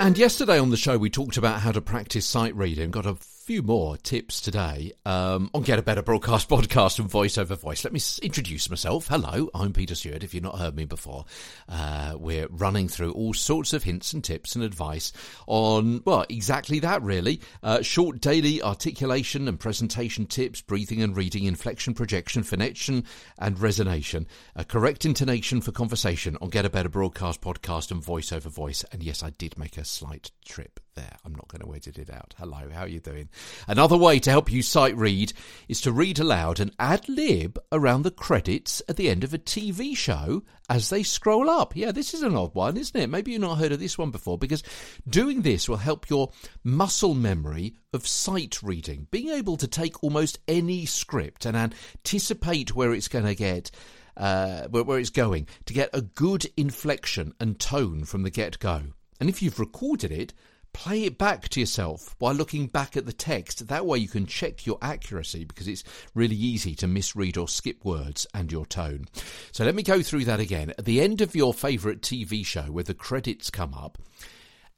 And yesterday on the show, we talked about how to practice sight reading. Got a few more tips today um, on Get a Better Broadcast podcast and Voice Over Voice. Let me introduce myself. Hello, I'm Peter Stewart. If you've not heard me before, uh, we're running through all sorts of hints and tips and advice on, well, exactly that really. Uh, short daily articulation and presentation tips, breathing and reading, inflection, projection, phonation and resonation, a correct intonation for conversation on Get a Better Broadcast podcast and Voice Over Voice. And yes, I did make a slight trip there. I'm not going to edit it out. Hello, how are you doing? Another way to help you sight read is to read aloud and ad lib around the credits at the end of a TV show as they scroll up. Yeah, this is an odd one, isn't it? Maybe you've not heard of this one before because doing this will help your muscle memory of sight reading, being able to take almost any script and anticipate where it's going to get uh, where, where it's going to get a good inflection and tone from the get go. And if you've recorded it, play it back to yourself while looking back at the text. That way you can check your accuracy because it's really easy to misread or skip words and your tone. So let me go through that again. At the end of your favourite TV show where the credits come up,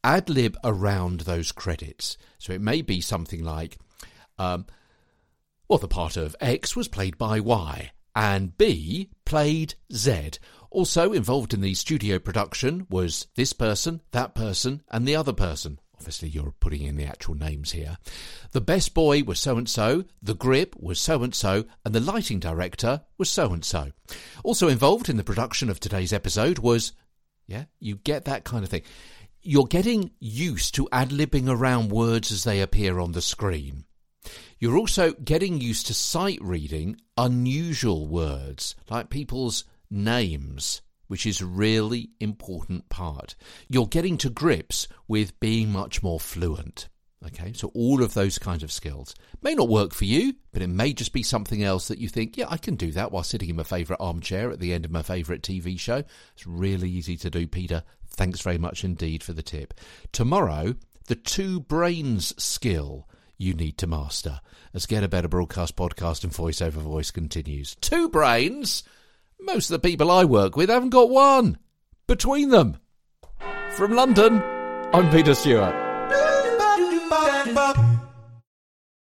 ad lib around those credits. So it may be something like, um, well, the part of X was played by Y and B played Z. Also involved in the studio production was this person, that person, and the other person. Obviously, you're putting in the actual names here. The best boy was so and so, the grip was so and so, and the lighting director was so and so. Also involved in the production of today's episode was, yeah, you get that kind of thing. You're getting used to ad libbing around words as they appear on the screen. You're also getting used to sight reading unusual words, like people's names, which is a really important part. You're getting to grips with being much more fluent. Okay, so all of those kinds of skills may not work for you, but it may just be something else that you think, yeah, I can do that while sitting in my favourite armchair at the end of my favourite TV show. It's really easy to do, Peter. Thanks very much indeed for the tip. Tomorrow, the two brains skill you need to master as Get a Better Broadcast podcast and Voice Over Voice continues. Two brains? Most of the people I work with haven't got one. Between them. From London, I'm Peter Stewart.